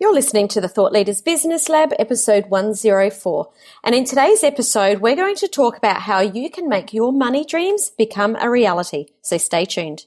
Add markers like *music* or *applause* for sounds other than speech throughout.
You're listening to the Thought Leaders Business Lab, episode 104. And in today's episode, we're going to talk about how you can make your money dreams become a reality. So stay tuned.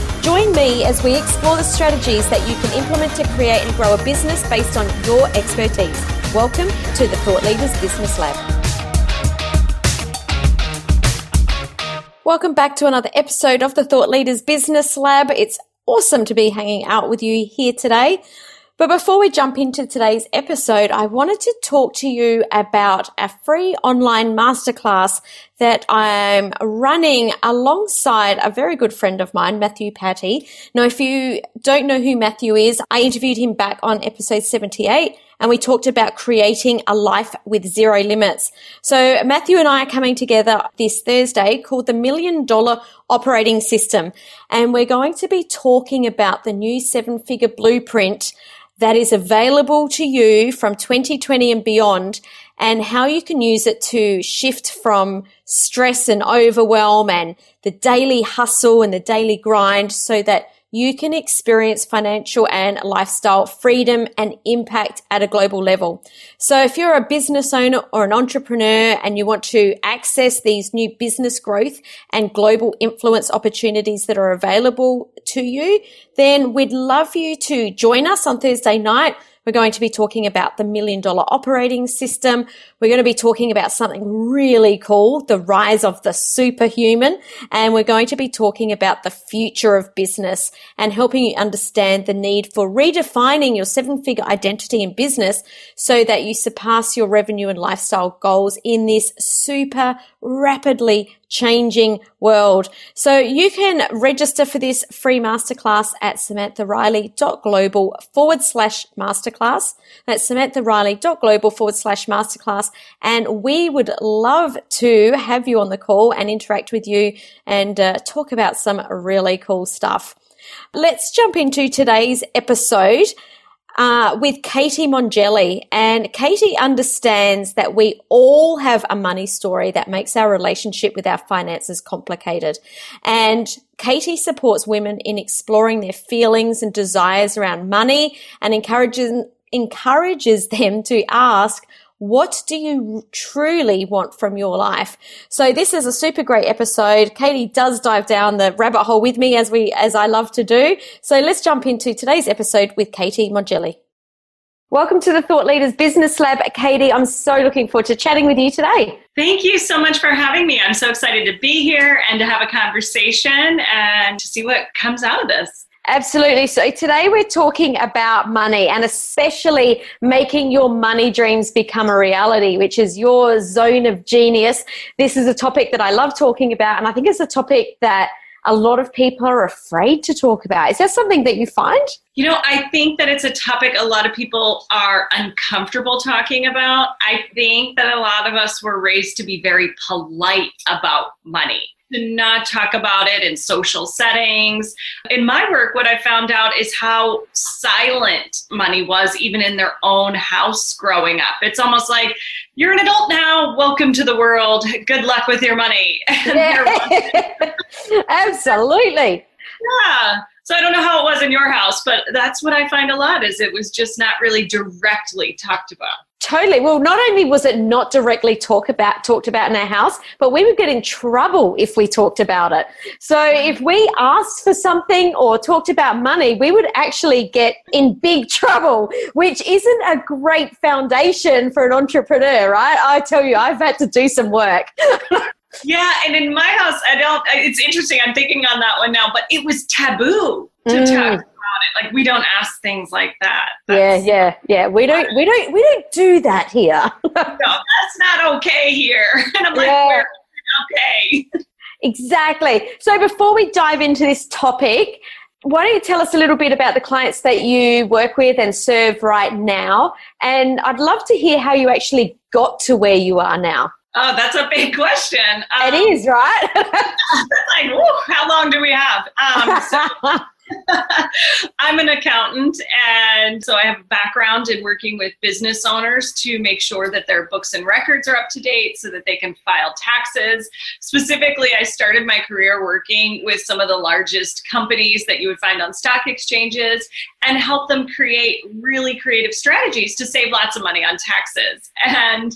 Join me as we explore the strategies that you can implement to create and grow a business based on your expertise. Welcome to the Thought Leaders Business Lab. Welcome back to another episode of the Thought Leaders Business Lab. It's awesome to be hanging out with you here today. But before we jump into today's episode, I wanted to talk to you about a free online masterclass that I'm running alongside a very good friend of mine, Matthew Patty. Now, if you don't know who Matthew is, I interviewed him back on episode 78 and we talked about creating a life with zero limits. So Matthew and I are coming together this Thursday called the Million Dollar Operating System. And we're going to be talking about the new seven figure blueprint that is available to you from 2020 and beyond and how you can use it to shift from stress and overwhelm and the daily hustle and the daily grind so that you can experience financial and lifestyle freedom and impact at a global level. So if you're a business owner or an entrepreneur and you want to access these new business growth and global influence opportunities that are available to you, then we'd love you to join us on Thursday night we're going to be talking about the million dollar operating system. We're going to be talking about something really cool, the rise of the superhuman. And we're going to be talking about the future of business and helping you understand the need for redefining your seven figure identity in business so that you surpass your revenue and lifestyle goals in this super rapidly changing world. So you can register for this free masterclass at samanthariley.global forward slash masterclass. That's samanthariley.global forward slash masterclass. And we would love to have you on the call and interact with you and uh, talk about some really cool stuff. Let's jump into today's episode uh, with Katie Mongelli. And Katie understands that we all have a money story that makes our relationship with our finances complicated. And Katie supports women in exploring their feelings and desires around money and encourages encourages them to ask what do you truly want from your life? So this is a super great episode. Katie does dive down the rabbit hole with me as we, as I love to do. So let's jump into today's episode with Katie Mongelli. Welcome to the Thought Leaders Business Lab, Katie. I'm so looking forward to chatting with you today. Thank you so much for having me. I'm so excited to be here and to have a conversation and to see what comes out of this. Absolutely. So today we're talking about money and especially making your money dreams become a reality, which is your zone of genius. This is a topic that I love talking about, and I think it's a topic that a lot of people are afraid to talk about. Is that something that you find? You know, I think that it's a topic a lot of people are uncomfortable talking about. I think that a lot of us were raised to be very polite about money to not talk about it in social settings. In my work, what I found out is how silent money was, even in their own house growing up. It's almost like, you're an adult now, welcome to the world, good luck with your money. *laughs* *laughs* Absolutely. Yeah. So I don't know how it was in your house, but that's what I find a lot is it was just not really directly talked about. Totally. Well, not only was it not directly talk about talked about in our house, but we would get in trouble if we talked about it. So if we asked for something or talked about money, we would actually get in big *laughs* trouble, which isn't a great foundation for an entrepreneur, right? I tell you, I've had to do some work. *laughs* yeah, and in my house, I don't. It's interesting. I'm thinking on that one now, but it was taboo to mm. talk about it. Like we don't ask things like that. That's, yeah, yeah, yeah. We don't, we don't, we don't do that here. *laughs* no, that's not okay here. *laughs* And I'm like, yeah. okay. Exactly. So before we dive into this topic, why don't you tell us a little bit about the clients that you work with and serve right now? And I'd love to hear how you actually got to where you are now. Oh, that's a big question. Um, it is, right? *laughs* like, whew, how long do we have? Um, so, *laughs* I'm an accountant, and so I have a background in working with business owners to make sure that their books and records are up to date so that they can file taxes. Specifically, I started my career working with some of the largest companies that you would find on stock exchanges and help them create really creative strategies to save lots of money on taxes. And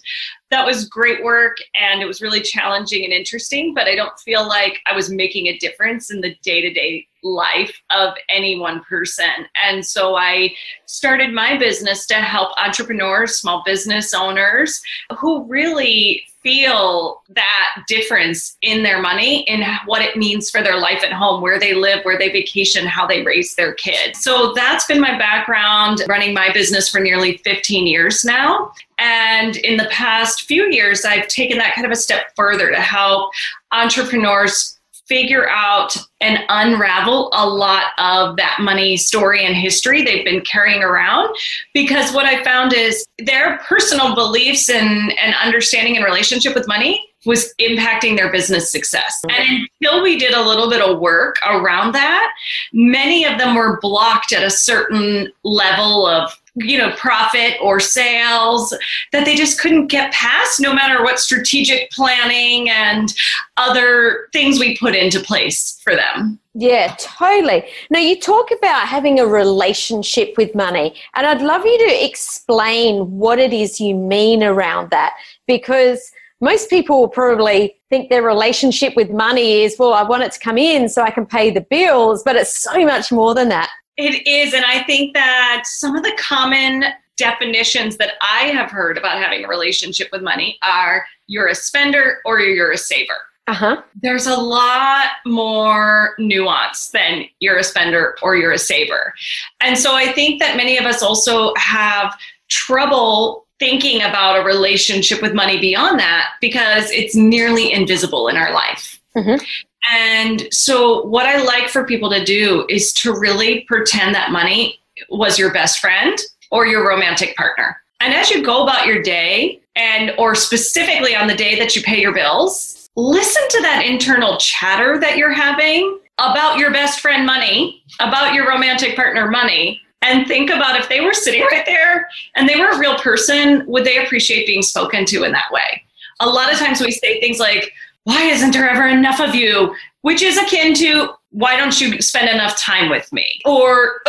that was great work and it was really challenging and interesting, but I don't feel like I was making a difference in the day to day life of any one person. And so I started my business to help entrepreneurs, small business owners who really feel that difference in their money in what it means for their life at home, where they live, where they vacation, how they raise their kids. So that's been my background running my business for nearly 15 years now. And in the past few years, I've taken that kind of a step further to help entrepreneurs figure out and unravel a lot of that money story and history they've been carrying around. Because what i found is their personal beliefs and, and understanding and relationship with money was impacting their business success. And until we did a little bit of work around that many of them were blocked at a certain level of you know profit or sales that they just couldn't get past no matter what strategic planning and other things we put into place for them. Yeah totally. Now you talk about having a relationship with money and i'd love you to explain what it is you mean around that because most people probably think their relationship with money is well i want it to come in so i can pay the bills but it's so much more than that it is. And I think that some of the common definitions that I have heard about having a relationship with money are you're a spender or you're a saver. Uh-huh. There's a lot more nuance than you're a spender or you're a saver. And so I think that many of us also have trouble thinking about a relationship with money beyond that because it's nearly invisible in our life. Mm-hmm. And so, what I like for people to do is to really pretend that money was your best friend or your romantic partner. And as you go about your day, and or specifically on the day that you pay your bills, listen to that internal chatter that you're having about your best friend money, about your romantic partner money, and think about if they were sitting right there and they were a real person, would they appreciate being spoken to in that way? A lot of times we say things like, why isn't there ever enough of you? Which is akin to, why don't you spend enough time with me? Or,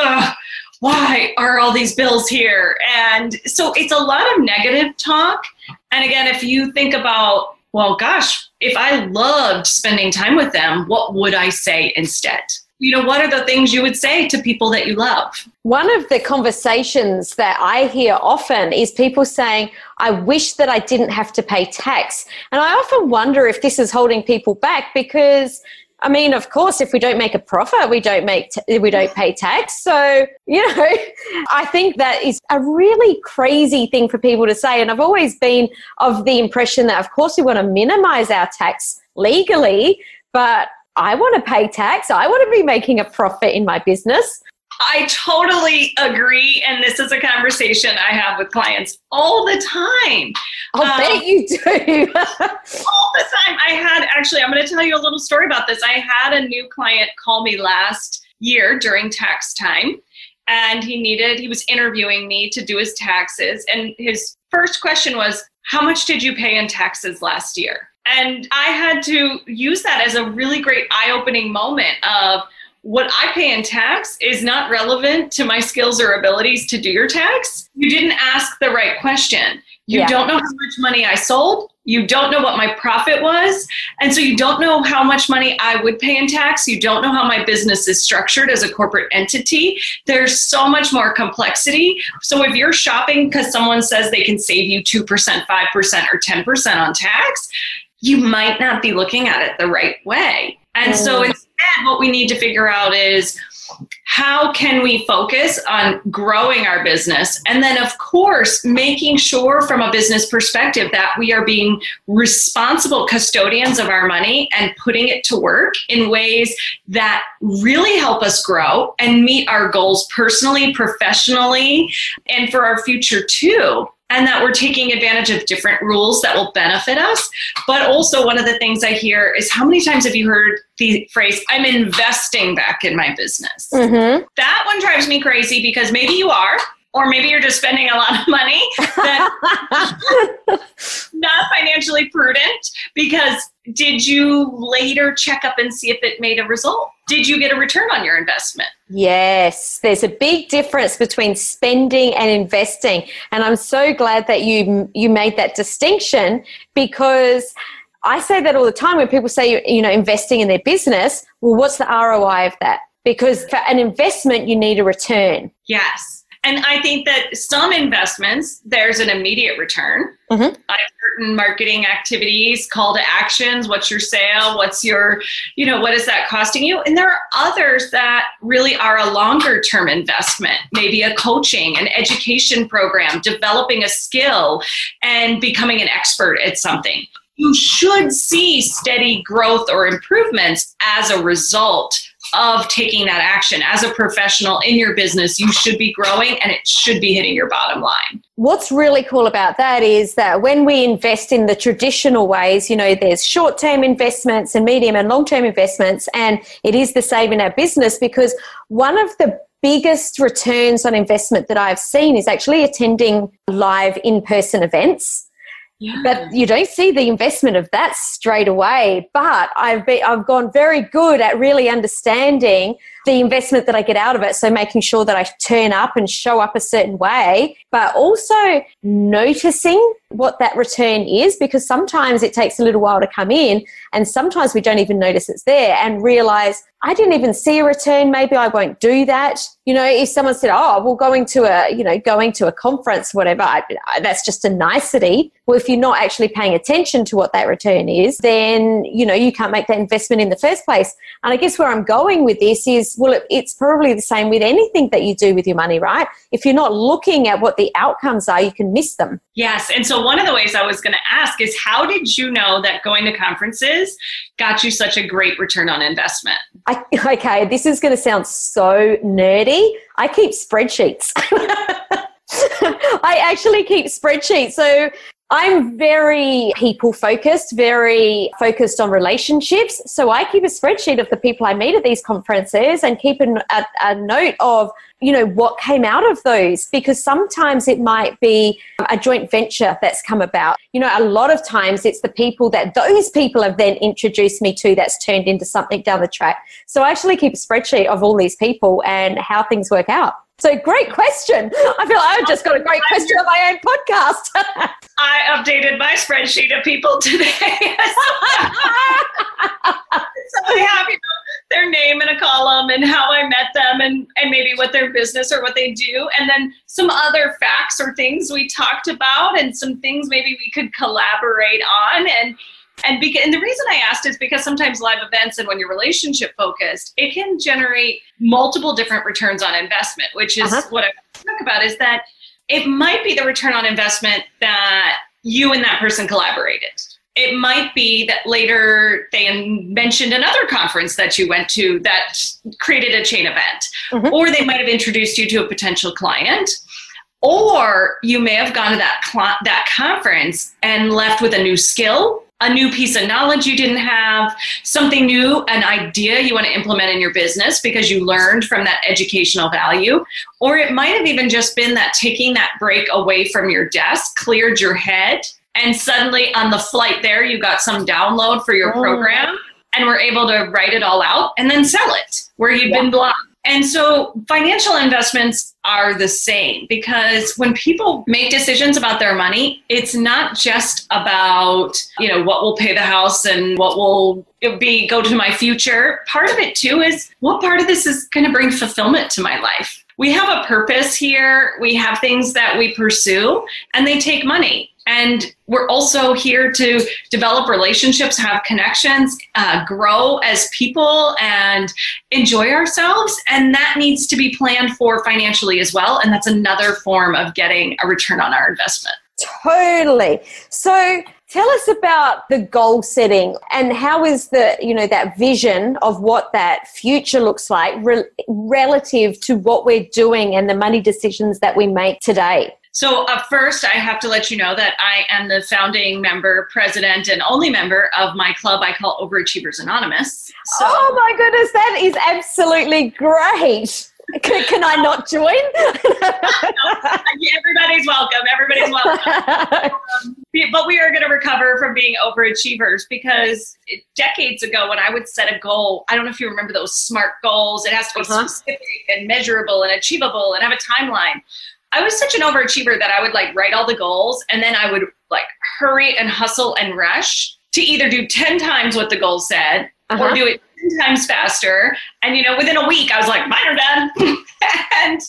why are all these bills here? And so it's a lot of negative talk. And again, if you think about, well, gosh, if I loved spending time with them, what would I say instead? You know, what are the things you would say to people that you love? One of the conversations that I hear often is people saying, I wish that I didn't have to pay tax. And I often wonder if this is holding people back because I mean, of course, if we don't make a profit, we don't make t- we don't pay tax. So, you know, *laughs* I think that is a really crazy thing for people to say. And I've always been of the impression that, of course, we want to minimize our tax legally, but I want to pay tax. I want to be making a profit in my business. I totally agree. And this is a conversation I have with clients all the time. I'll um, bet you do. *laughs* all the time. I had actually, I'm going to tell you a little story about this. I had a new client call me last year during tax time. And he needed, he was interviewing me to do his taxes. And his first question was, How much did you pay in taxes last year? And I had to use that as a really great eye opening moment of what I pay in tax is not relevant to my skills or abilities to do your tax. You didn't ask the right question. You yeah. don't know how much money I sold. You don't know what my profit was. And so you don't know how much money I would pay in tax. You don't know how my business is structured as a corporate entity. There's so much more complexity. So if you're shopping because someone says they can save you 2%, 5%, or 10% on tax, you might not be looking at it the right way. And mm. so instead, what we need to figure out is how can we focus on growing our business? And then, of course, making sure from a business perspective that we are being responsible custodians of our money and putting it to work in ways that really help us grow and meet our goals personally, professionally, and for our future too and that we're taking advantage of different rules that will benefit us. But also, one of the things I hear is how many times have you heard the phrase, I'm investing back in my business? Mm-hmm. That one drives me crazy because maybe you are. Or maybe you're just spending a lot of money that's *laughs* *laughs* not financially prudent because did you later check up and see if it made a result? Did you get a return on your investment? Yes, there's a big difference between spending and investing. And I'm so glad that you you made that distinction because I say that all the time when people say you know investing in their business, well what's the ROI of that? Because for an investment you need a return. Yes and I think that some investments, there's an immediate return. Mm-hmm. certain marketing activities, call to actions, what's your sale, what's your, you know, what is that costing you? And there are others that really are a longer term investment, maybe a coaching, an education program, developing a skill, and becoming an expert at something. You should see steady growth or improvements as a result of taking that action. As a professional in your business you should be growing and it should be hitting your bottom line. What's really cool about that is that when we invest in the traditional ways you know there's short-term investments and medium and long-term investments and it is the same in our business because one of the biggest returns on investment that I've seen is actually attending live in-person events yeah. But you don't see the investment of that straight away. But I've been, I've gone very good at really understanding the investment that I get out of it. So making sure that I turn up and show up a certain way, but also noticing what that return is because sometimes it takes a little while to come in and sometimes we don't even notice it's there and realize I didn't even see a return. Maybe I won't do that. You know, if someone said, "Oh, well, going to a you know going to a conference, whatever," I, that's just a nicety. Well, if you're not actually paying attention to what that return is, then you know you can't make that investment in the first place. And I guess where I'm going with this is, well, it, it's probably the same with anything that you do with your money, right? If you're not looking at what the outcomes are, you can miss them. Yes, and so one of the ways I was going to ask is, how did you know that going to conferences got you such a great return on investment? I, *laughs* okay, this is going to sound so nerdy. I keep spreadsheets. *laughs* I actually keep spreadsheets. So I'm very people focused, very focused on relationships. So I keep a spreadsheet of the people I meet at these conferences and keep a, a, note of, you know, what came out of those because sometimes it might be a joint venture that's come about. You know, a lot of times it's the people that those people have then introduced me to that's turned into something down the track. So I actually keep a spreadsheet of all these people and how things work out. So great question. I feel like I've just got a great question on my own podcast. *laughs* I updated my spreadsheet of people today. *laughs* so I have their name in a column and how I met them and, and maybe what their business or what they do. And then some other facts or things we talked about and some things maybe we could collaborate on. And and, beca- and the reason I asked is because sometimes live events and when you're relationship focused, it can generate multiple different returns on investment, which is uh-huh. what I talk about is that it might be the return on investment that you and that person collaborated. It might be that later they mentioned another conference that you went to that created a chain event, mm-hmm. or they might have introduced you to a potential client, or you may have gone to that cl- that conference and left with a new skill a new piece of knowledge you didn't have, something new, an idea you want to implement in your business because you learned from that educational value. Or it might have even just been that taking that break away from your desk cleared your head, and suddenly on the flight there, you got some download for your oh. program and were able to write it all out and then sell it where you'd yeah. been blocked. And so financial investments are the same because when people make decisions about their money, it's not just about, you know, what will pay the house and what will be go to my future. Part of it too is what part of this is going to bring fulfillment to my life. We have a purpose here, we have things that we pursue, and they take money. And we're also here to develop relationships, have connections, uh, grow as people, and enjoy ourselves. And that needs to be planned for financially as well. And that's another form of getting a return on our investment. Totally. So, Tell us about the goal setting and how is the, you know, that vision of what that future looks like re- relative to what we're doing and the money decisions that we make today? So, uh, first, I have to let you know that I am the founding member, president, and only member of my club I call Overachievers Anonymous. So, oh my goodness, that is absolutely great. Can, can, I not join? *laughs* Everybody's welcome. Everybody's welcome. *laughs* Um, but we are going to recover from being overachievers because decades ago, when I would set a goal, I don't know if you remember those SMART goals. It has to be uh-huh. specific and measurable and achievable and have a timeline. I was such an overachiever that I would like write all the goals and then I would like hurry and hustle and rush to either do 10 times what the goal said uh-huh. or do it 10 times faster. And, you know, within a week, I was like, mine are done. *laughs* and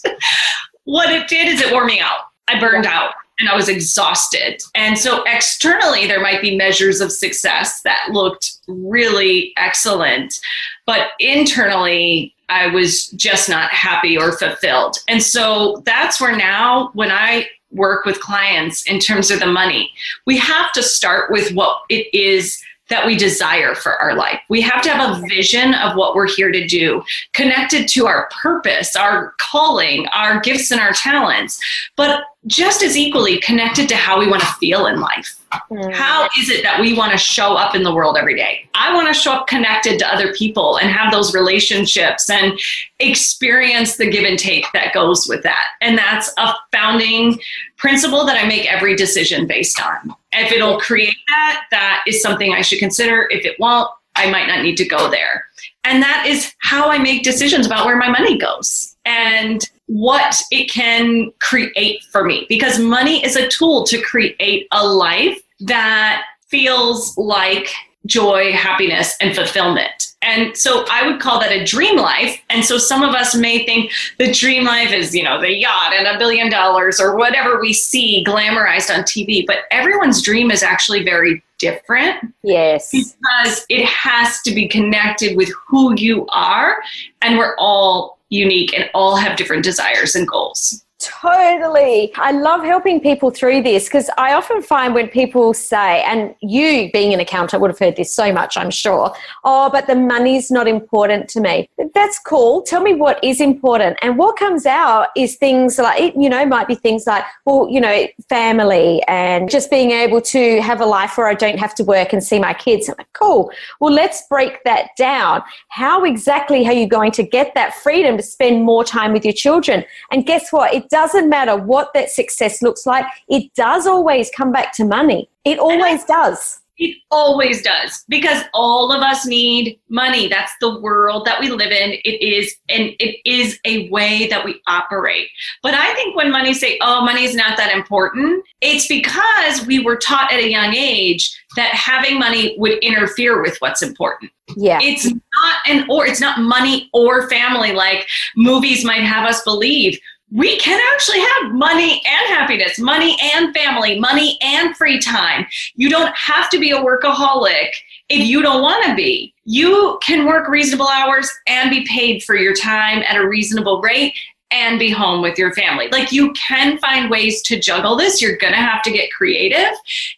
what it did is it wore me out. I burned out and I was exhausted. And so externally, there might be measures of success that looked really excellent. But internally, I was just not happy or fulfilled. And so that's where now, when I work with clients in terms of the money, we have to start with what it is that we desire for our life. We have to have a vision of what we're here to do, connected to our purpose, our calling, our gifts, and our talents, but just as equally connected to how we want to feel in life. Mm. How is it that we want to show up in the world every day? I want to show up connected to other people and have those relationships and experience the give and take that goes with that. And that's a founding principle that I make every decision based on. If it'll create that, that is something I should consider. If it won't, I might not need to go there. And that is how I make decisions about where my money goes and what it can create for me. Because money is a tool to create a life that feels like joy, happiness, and fulfillment. And so I would call that a dream life. And so some of us may think the dream life is, you know, the yacht and a billion dollars or whatever we see glamorized on TV. But everyone's dream is actually very different. Yes. Because it has to be connected with who you are. And we're all unique and all have different desires and goals. Totally. I love helping people through this because I often find when people say, and you being an accountant would have heard this so much, I'm sure, oh, but the money's not important to me. That's cool. Tell me what is important. And what comes out is things like, you know, might be things like, well, you know, family and just being able to have a life where I don't have to work and see my kids. I'm like, cool. Well, let's break that down. How exactly are you going to get that freedom to spend more time with your children? And guess what? It doesn't matter what that success looks like, it does always come back to money. It always does. It always does because all of us need money. That's the world that we live in. It is, and it is a way that we operate. But I think when money say, "Oh, money is not that important," it's because we were taught at a young age that having money would interfere with what's important. Yeah, it's not an or it's not money or family like movies might have us believe we can actually have money and happiness, money and family, money and free time. You don't have to be a workaholic if you don't want to be. You can work reasonable hours and be paid for your time at a reasonable rate and be home with your family. Like you can find ways to juggle this. You're going to have to get creative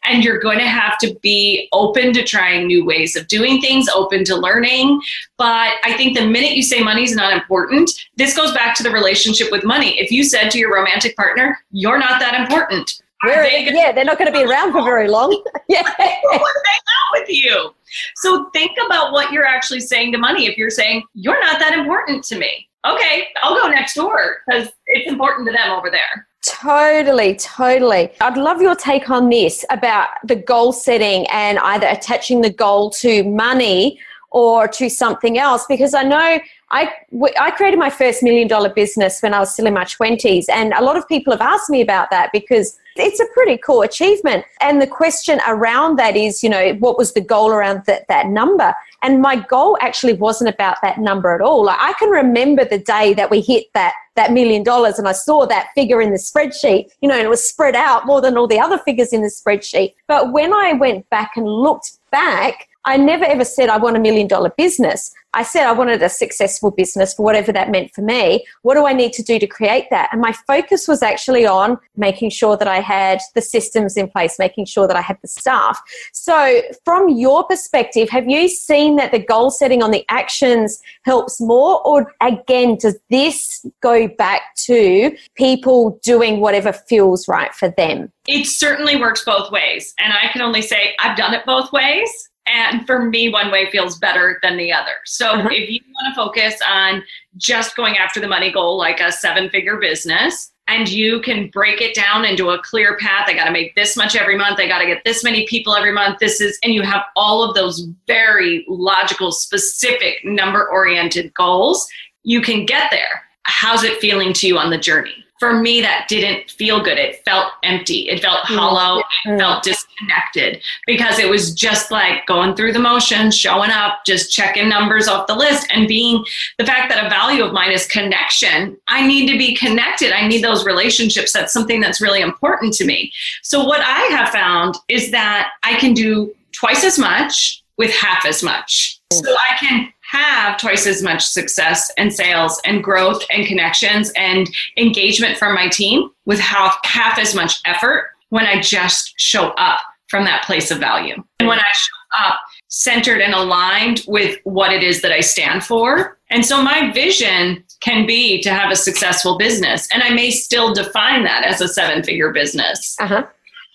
and you're going to have to be open to trying new ways of doing things, open to learning. But I think the minute you say money is not important, this goes back to the relationship with money. If you said to your romantic partner, you're not that important. They gonna- yeah, they're not going to be around for very long. *laughs* *laughs* yeah. hang out with you. So think about what you're actually saying to money. If you're saying, you're not that important to me, okay, I'll go next door because it's important to them over there. Totally, totally. I'd love your take on this about the goal setting and either attaching the goal to money or to something else because I know I, I created my first million dollar business when I was still in my 20s and a lot of people have asked me about that because it's a pretty cool achievement. And the question around that is, you know, what was the goal around that, that number? And my goal actually wasn't about that number at all. Like I can remember the day that we hit that that million dollars and I saw that figure in the spreadsheet, you know, and it was spread out more than all the other figures in the spreadsheet. But when I went back and looked back, I never ever said I want a million dollar business. I said I wanted a successful business for whatever that meant for me. What do I need to do to create that? And my focus was actually on making sure that I had the systems in place, making sure that I had the staff. So, from your perspective, have you seen that the goal setting on the actions helps more? Or again, does this go back to people doing whatever feels right for them? It certainly works both ways. And I can only say I've done it both ways. And for me, one way feels better than the other. So uh-huh. if you want to focus on just going after the money goal, like a seven figure business, and you can break it down into a clear path. I got to make this much every month. I got to get this many people every month. This is, and you have all of those very logical, specific, number oriented goals. You can get there. How's it feeling to you on the journey? For me that didn't feel good. It felt empty. It felt mm-hmm. hollow. It felt disconnected because it was just like going through the motions showing up just checking numbers off the list and being the fact that a value of mine is connection. I need to be connected. I need those relationships. That's something that's really important to me. So what i have found is that i can do twice as much with half as much. Mm. so i can have twice as much success and sales and growth and connections and engagement from my team with half, half as much effort when I just show up from that place of value. And when I show up centered and aligned with what it is that I stand for. And so my vision can be to have a successful business. And I may still define that as a seven figure business. Uh-huh.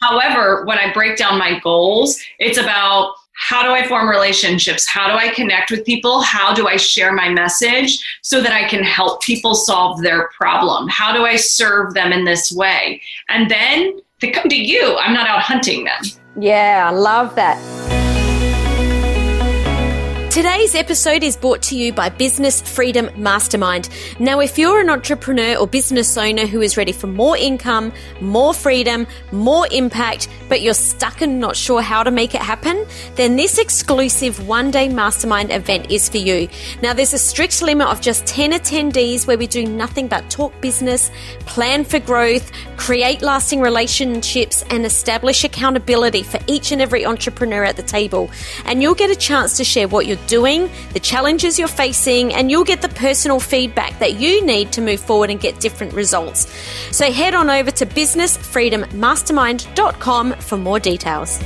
However, when I break down my goals, it's about how do I form relationships? How do I connect with people? How do I share my message so that I can help people solve their problem? How do I serve them in this way? And then they come to you. I'm not out hunting them. Yeah, I love that. Today's episode is brought to you by Business Freedom Mastermind. Now, if you're an entrepreneur or business owner who is ready for more income, more freedom, more impact, but you're stuck and not sure how to make it happen, then this exclusive one day mastermind event is for you. Now, there's a strict limit of just 10 attendees where we do nothing but talk business, plan for growth, create lasting relationships, and establish accountability for each and every entrepreneur at the table. And you'll get a chance to share what you're doing, the challenges you're facing, and you'll get the personal feedback that you need to move forward and get different results. So head on over to businessfreedommastermind.com for more details.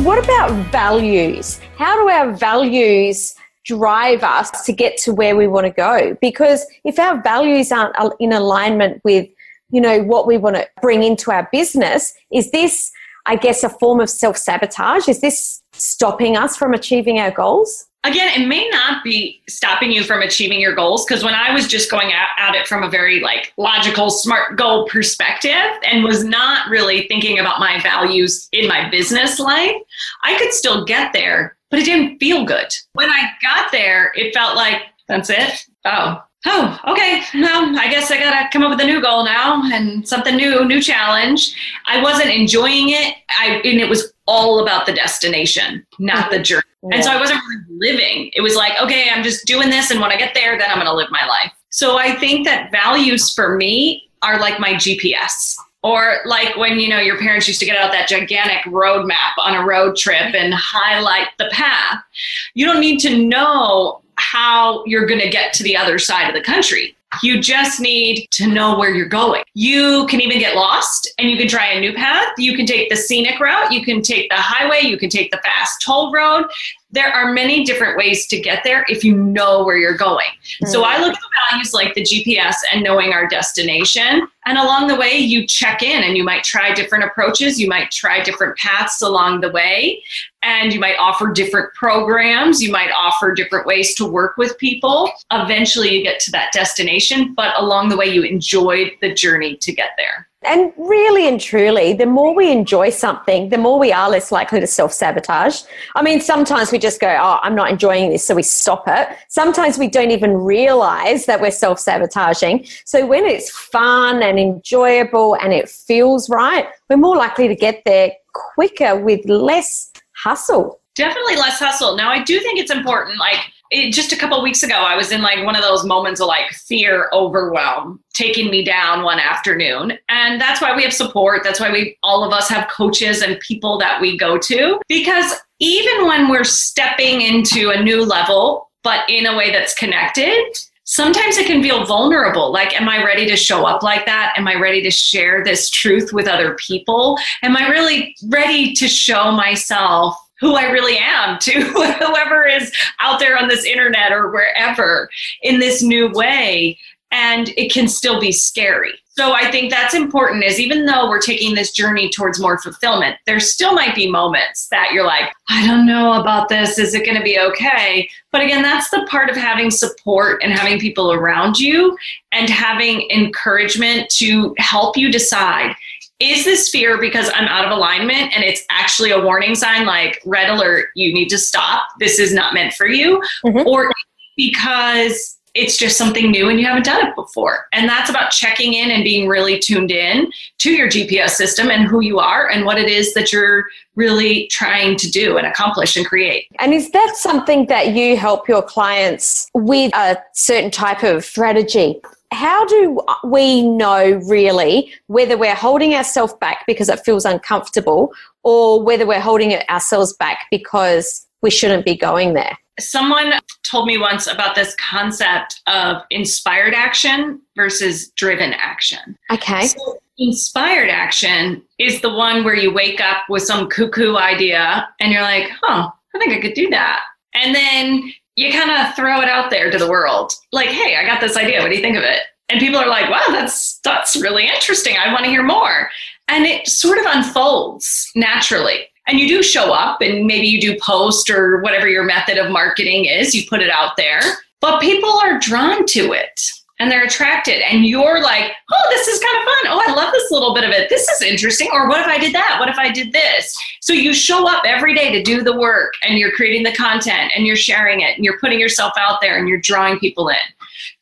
What about values? How do our values drive us to get to where we want to go? Because if our values aren't in alignment with you know what we want to bring into our business is this i guess a form of self-sabotage is this stopping us from achieving our goals? Again, it may not be stopping you from achieving your goals because when I was just going at, at, it from a very like logical, smart goal perspective and was not really thinking about my values in my business life, I could still get there, but it didn't feel good. When I got there, it felt like that's it. Oh, oh, okay, well, I guess I gotta come up with a new goal now and something new, new challenge. I wasn't enjoying it. I and it was all about the destination, not the mm-hmm. journey. Yeah. And so I wasn't really living. It was like, okay, I'm just doing this, and when I get there, then I'm gonna live my life. So I think that values for me are like my GPS. Or like when you know your parents used to get out that gigantic road map on a road trip and highlight the path. You don't need to know how you're going to get to the other side of the country. You just need to know where you're going. You can even get lost and you can try a new path. You can take the scenic route. You can take the highway. You can take the fast toll road there are many different ways to get there if you know where you're going. Mm-hmm. So I look at values like the GPS and knowing our destination. And along the way, you check in and you might try different approaches. You might try different paths along the way. And you might offer different programs. You might offer different ways to work with people. Eventually, you get to that destination, but along the way, you enjoyed the journey to get there. And really and truly, the more we enjoy something, the more we are less likely to self sabotage. I mean, sometimes we just go, Oh, I'm not enjoying this, so we stop it. Sometimes we don't even realize that we're self sabotaging. So when it's fun and enjoyable and it feels right, we're more likely to get there quicker with less hustle. Definitely less hustle. Now, I do think it's important, like, it, just a couple weeks ago, I was in like one of those moments of like fear, overwhelm, taking me down one afternoon. And that's why we have support. That's why we, all of us have coaches and people that we go to. Because even when we're stepping into a new level, but in a way that's connected, sometimes it can feel vulnerable. Like, am I ready to show up like that? Am I ready to share this truth with other people? Am I really ready to show myself who I really am *laughs* to whoever is out there on this internet or wherever in this new way. And it can still be scary. So I think that's important is even though we're taking this journey towards more fulfillment, there still might be moments that you're like, I don't know about this. Is it going to be okay? But again, that's the part of having support and having people around you and having encouragement to help you decide is this fear because I'm out of alignment and it's actually a warning sign like red alert, you need to stop. This is not meant for you. Mm-hmm. Or because it's just something new and you haven't done it before. And that's about checking in and being really tuned in to your GPS system and who you are and what it is that you're really trying to do and accomplish and create. And is that something that you help your clients with a certain type of strategy? How do we know really whether we're holding ourselves back because it feels uncomfortable or whether we're holding ourselves back because we shouldn't be going there? Someone told me once about this concept of inspired action versus driven action. Okay. So inspired action is the one where you wake up with some cuckoo idea and you're like, huh, I think I could do that. And then you kind of throw it out there to the world. Like hey i got this idea. What do you think of it? And people are like wow that's that's really interesting. I want to hear more. And it sort of unfolds naturally. And you do show up and maybe you do post or whatever your method of marketing is you put it out there. But people are drawn to it and they're attracted and you're like oh this is kind of fun. Oh i love this little bit of it. This is interesting. Or what if i did that? What if i did this? So you show up every day to do the work and you're creating the content and you're sharing it and you're putting yourself out there and you're drawing people in.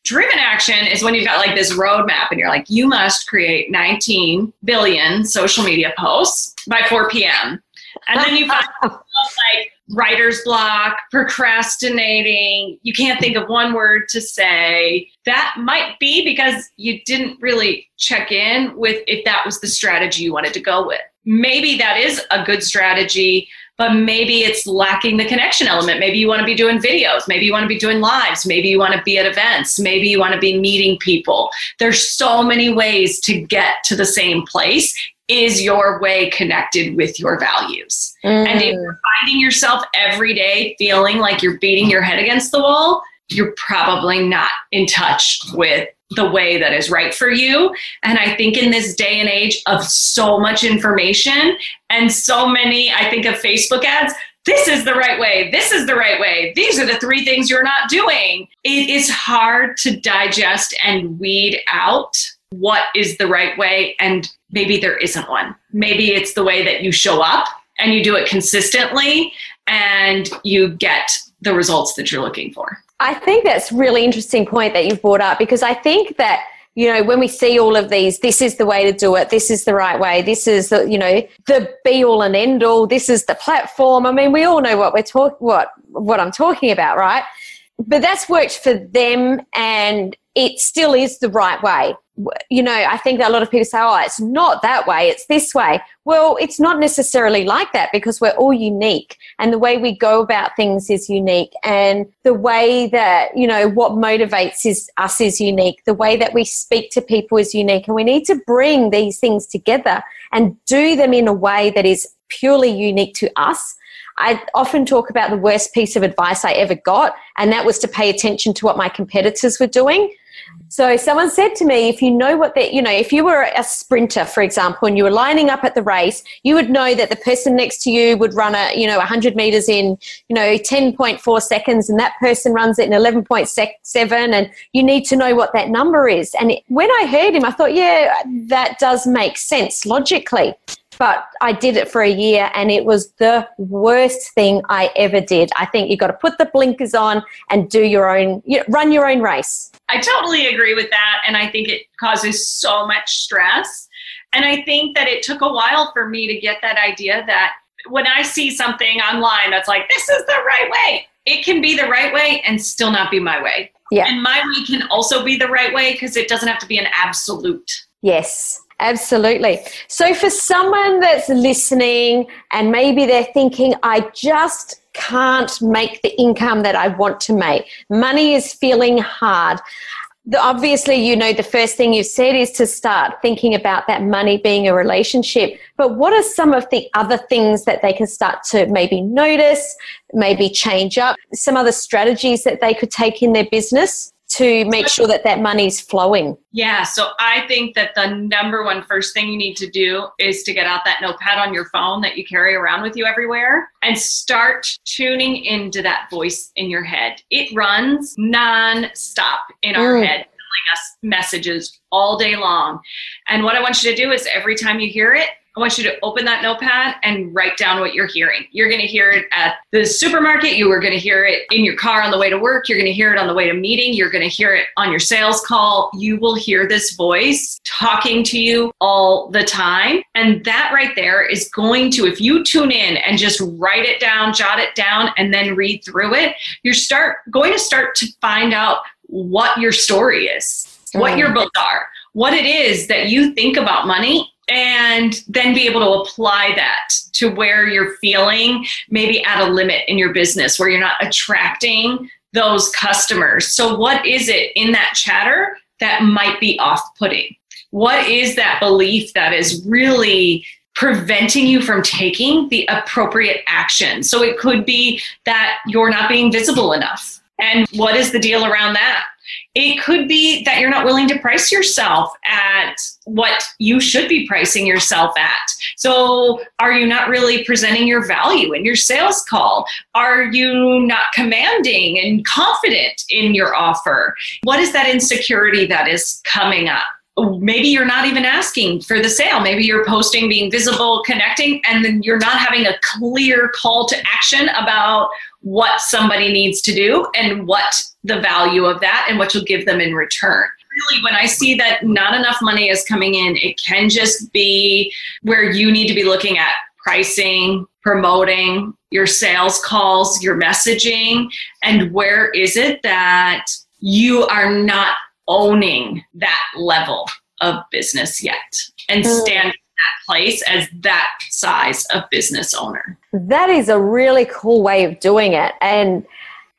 Driven action is when you've got like this roadmap and you're like you must create 19 billion social media posts by 4 p.m and then you find *laughs* like writer's block, procrastinating, you can't think of one word to say. That might be because you didn't really check in with if that was the strategy you wanted to go with. Maybe that is a good strategy, but maybe it's lacking the connection element. Maybe you want to be doing videos, maybe you want to be doing lives, maybe you want to be at events, maybe you want to be meeting people. There's so many ways to get to the same place is your way connected with your values? Mm. And if you're finding yourself every day feeling like you're beating your head against the wall, you're probably not in touch with the way that is right for you. And I think in this day and age of so much information and so many, I think of Facebook ads, this is the right way. This is the right way. These are the three things you're not doing. It is hard to digest and weed out what is the right way and maybe there isn't one. Maybe it's the way that you show up and you do it consistently and you get the results that you're looking for. I think that's really interesting point that you've brought up because I think that you know when we see all of these this is the way to do it this is the right way this is the you know the be all and end all this is the platform i mean we all know what we're talking what what i'm talking about right but that's worked for them and it still is the right way you know, I think that a lot of people say, oh, it's not that way, it's this way. Well, it's not necessarily like that because we're all unique and the way we go about things is unique and the way that, you know, what motivates is, us is unique. The way that we speak to people is unique and we need to bring these things together and do them in a way that is purely unique to us. I often talk about the worst piece of advice I ever got, and that was to pay attention to what my competitors were doing So someone said to me, if you know what that, you know, if you were a sprinter, for example, and you were lining up at the race, you would know that the person next to you would run a, you know, 100 meters in, you know, 10.4 seconds, and that person runs it in 11.7, and you need to know what that number is. And when I heard him, I thought, yeah, that does make sense logically but I did it for a year and it was the worst thing I ever did. I think you've got to put the blinkers on and do your own, you know, run your own race. I totally agree with that. And I think it causes so much stress. And I think that it took a while for me to get that idea that when I see something online that's like, this is the right way, it can be the right way and still not be my way. Yeah. And my way can also be the right way because it doesn't have to be an absolute. Yes. Absolutely. So, for someone that's listening and maybe they're thinking, I just can't make the income that I want to make, money is feeling hard. The, obviously, you know, the first thing you've said is to start thinking about that money being a relationship. But what are some of the other things that they can start to maybe notice, maybe change up, some other strategies that they could take in their business? To make sure that that money's flowing? Yeah, so I think that the number one first thing you need to do is to get out that notepad on your phone that you carry around with you everywhere and start tuning into that voice in your head. It runs non-stop in our mm. head us messages all day long. And what I want you to do is every time you hear it, I want you to open that notepad and write down what you're hearing. You're going to hear it at the supermarket. You are going to hear it in your car on the way to work. You're going to hear it on the way to meeting. You're going to hear it on your sales call. You will hear this voice talking to you all the time. And that right there is going to, if you tune in and just write it down, jot it down, and then read through it, you're start going to start to find out what your story is, what your books are, what it is that you think about money and then be able to apply that to where you're feeling maybe at a limit in your business where you're not attracting those customers. So, what is it in that chatter that might be off putting? What is that belief that is really preventing you from taking the appropriate action? So, it could be that you're not being visible enough. And what is the deal around that? It could be that you're not willing to price yourself at what you should be pricing yourself at. So, are you not really presenting your value in your sales call? Are you not commanding and confident in your offer? What is that insecurity that is coming up? maybe you're not even asking for the sale. Maybe you're posting, being visible, connecting, and then you're not having a clear call to action about what somebody needs to do and what the value of that and what you'll give them in return. Really, when I see that not enough money is coming in, it can just be where you need to be looking at pricing, promoting, your sales calls, your messaging, and where is it that you are not owning that level of business yet and mm. stand that place as that size of business owner. That is a really cool way of doing it. And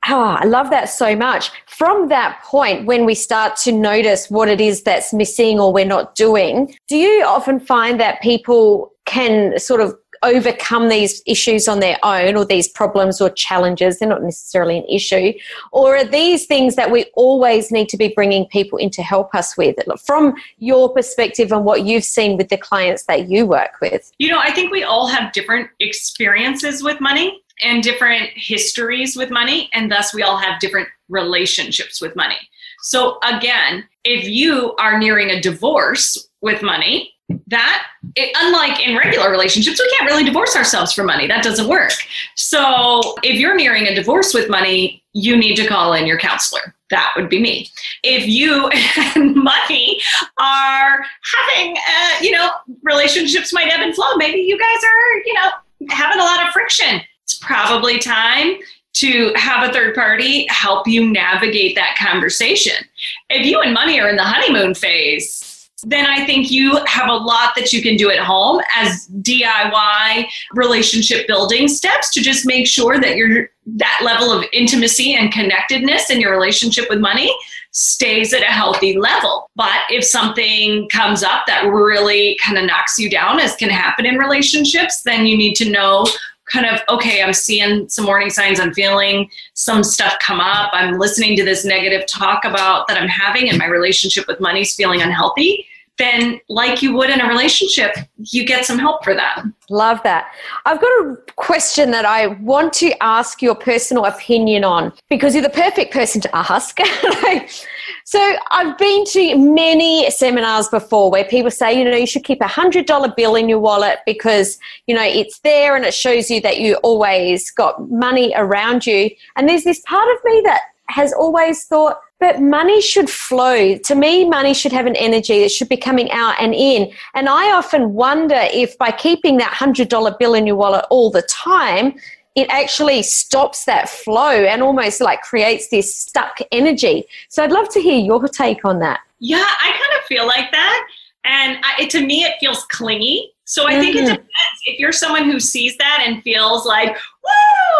Oh, I love that so much. From that point, when we start to notice what it is that's missing or we're not doing, do you often find that people can sort of overcome these issues on their own or these problems or challenges. They're not necessarily an issue. Or are these things that we always need to be bringing people in to help us with? From your perspective and what you've seen with the clients that you work with? You know, I think we all have different experiences with money and different histories with money, and thus we all have different relationships with money. So, again, if you are nearing a divorce with money, that it, unlike in regular relationships we can't really divorce ourselves for money. That doesn't work. So if you're nearing a divorce with money you need to call in your counselor. That would be me. If you *laughs* and money are having uh, you know relationships might ebb and flow. Maybe you guys are you know having a lot of friction. It's probably time to have a third party help you navigate that conversation. If you and money are in the honeymoon phase then I think you have a lot that you can do at home as DIY relationship building steps to just make sure that your that level of intimacy and connectedness in your relationship with money stays at a healthy level. But if something comes up that really kind of knocks you down as can happen in relationships, then you need to know kind of, okay, I'm seeing some warning signs, I'm feeling some stuff come up, I'm listening to this negative talk about that I'm having, and my relationship with money is feeling unhealthy, then like you would in a relationship, you get some help for that. Love that. I've got a question that I want to ask your personal opinion on because you're the perfect person to ask. *laughs* so I've been to many seminars before where people say, you know, you should keep a hundred dollar bill in your wallet because, you know, it's there and it shows you that you always got money around you. And there's this part of me that has always thought, but money should flow. To me, money should have an energy that should be coming out and in. And I often wonder if by keeping that $100 bill in your wallet all the time, it actually stops that flow and almost like creates this stuck energy. So I'd love to hear your take on that. Yeah, I kind of feel like that. And I, to me, it feels clingy. So I think mm-hmm. it depends. If you're someone who sees that and feels like,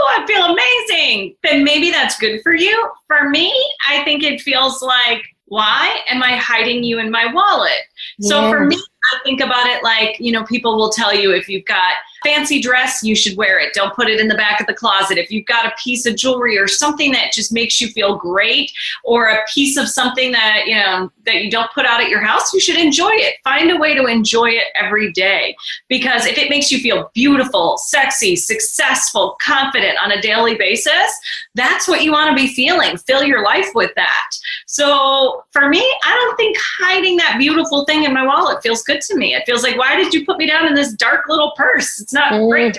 I feel amazing, then maybe that's good for you. For me, I think it feels like, why am I hiding you in my wallet? Yes. So for me, I think about it like, you know, people will tell you if you've got fancy dress, you should wear it. Don't put it in the back of the closet. If you've got a piece of jewelry or something that just makes you feel great, or a piece of something that you know that you don't put out at your house, you should enjoy it. Find a way to enjoy it every day. Because if it makes you feel beautiful, sexy, successful, confident on a daily basis, that's what you want to be feeling. Fill your life with that. So for me, I don't think hiding that beautiful thing in my wallet feels good to me. It feels like, why did you put me down in this dark little purse? It's not mm. great.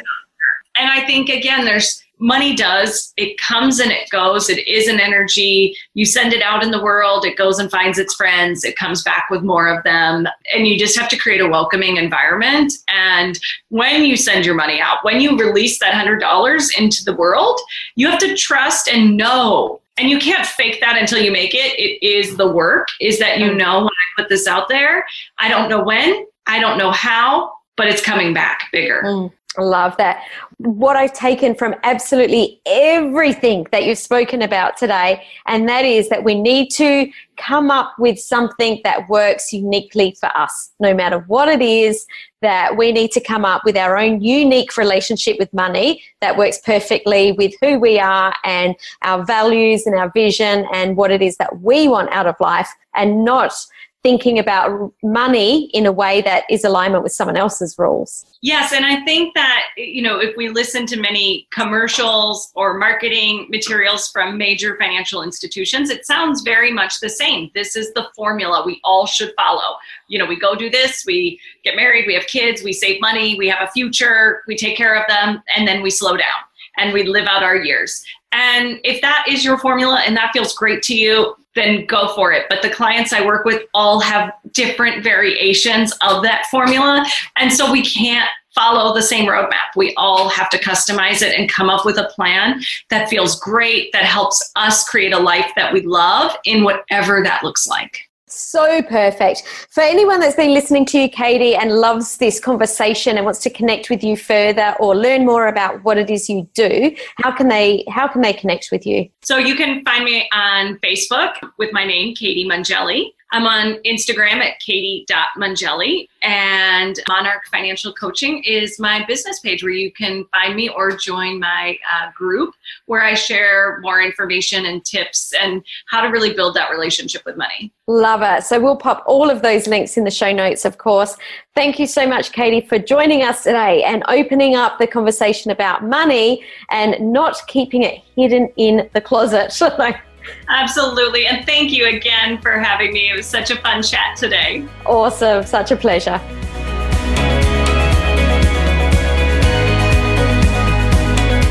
And I think again, there's money does it comes and it goes it is an energy you send it out in the world it goes and finds its friends it comes back with more of them and you just have to create a welcoming environment and when you send your money out when you release that $100 into the world you have to trust and know and you can't fake that until you make it it is the work is that you know when i put this out there i don't know when i don't know how but it's coming back bigger. Mm, love that. What I've taken from absolutely everything that you've spoken about today, and that is that we need to come up with something that works uniquely for us, no matter what it is, that we need to come up with our own unique relationship with money that works perfectly with who we are and our values and our vision and what it is that we want out of life, and not thinking about money in a way that is alignment with someone else's rules. Yes, and I think that you know if we listen to many commercials or marketing materials from major financial institutions, it sounds very much the same. This is the formula we all should follow. You know, we go do this, we get married, we have kids, we save money, we have a future, we take care of them, and then we slow down and we live out our years. And if that is your formula and that feels great to you, then go for it. But the clients I work with all have different variations of that formula. And so we can't follow the same roadmap. We all have to customize it and come up with a plan that feels great, that helps us create a life that we love in whatever that looks like. So perfect. For anyone that's been listening to you, Katie, and loves this conversation and wants to connect with you further or learn more about what it is you do, how can they how can they connect with you? So you can find me on Facebook with my name, Katie Mongeli. I'm on Instagram at katie.mongeli. And Monarch Financial Coaching is my business page where you can find me or join my uh, group where I share more information and tips and how to really build that relationship with money. Love it. So we'll pop all of those links in the show notes, of course. Thank you so much, Katie, for joining us today and opening up the conversation about money and not keeping it hidden in the closet. *laughs* Absolutely. And thank you again for having me. It was such a fun chat today. Awesome. Such a pleasure.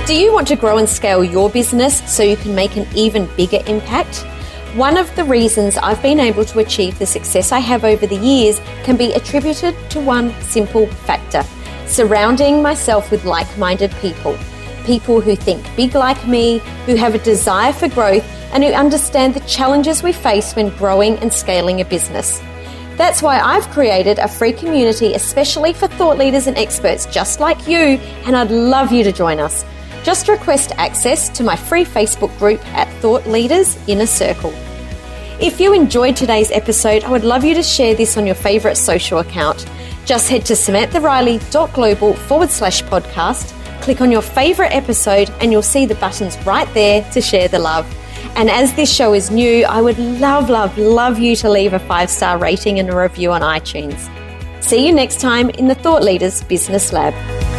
Do you want to grow and scale your business so you can make an even bigger impact? One of the reasons I've been able to achieve the success I have over the years can be attributed to one simple factor surrounding myself with like minded people. People who think big like me, who have a desire for growth, and who understand the challenges we face when growing and scaling a business. That's why I've created a free community especially for thought leaders and experts just like you, and I'd love you to join us. Just request access to my free Facebook group at Thought Leaders Inner Circle. If you enjoyed today's episode, I would love you to share this on your favourite social account. Just head to samanthariley.global forward slash podcast Click on your favourite episode and you'll see the buttons right there to share the love. And as this show is new, I would love, love, love you to leave a five star rating and a review on iTunes. See you next time in the Thought Leaders Business Lab.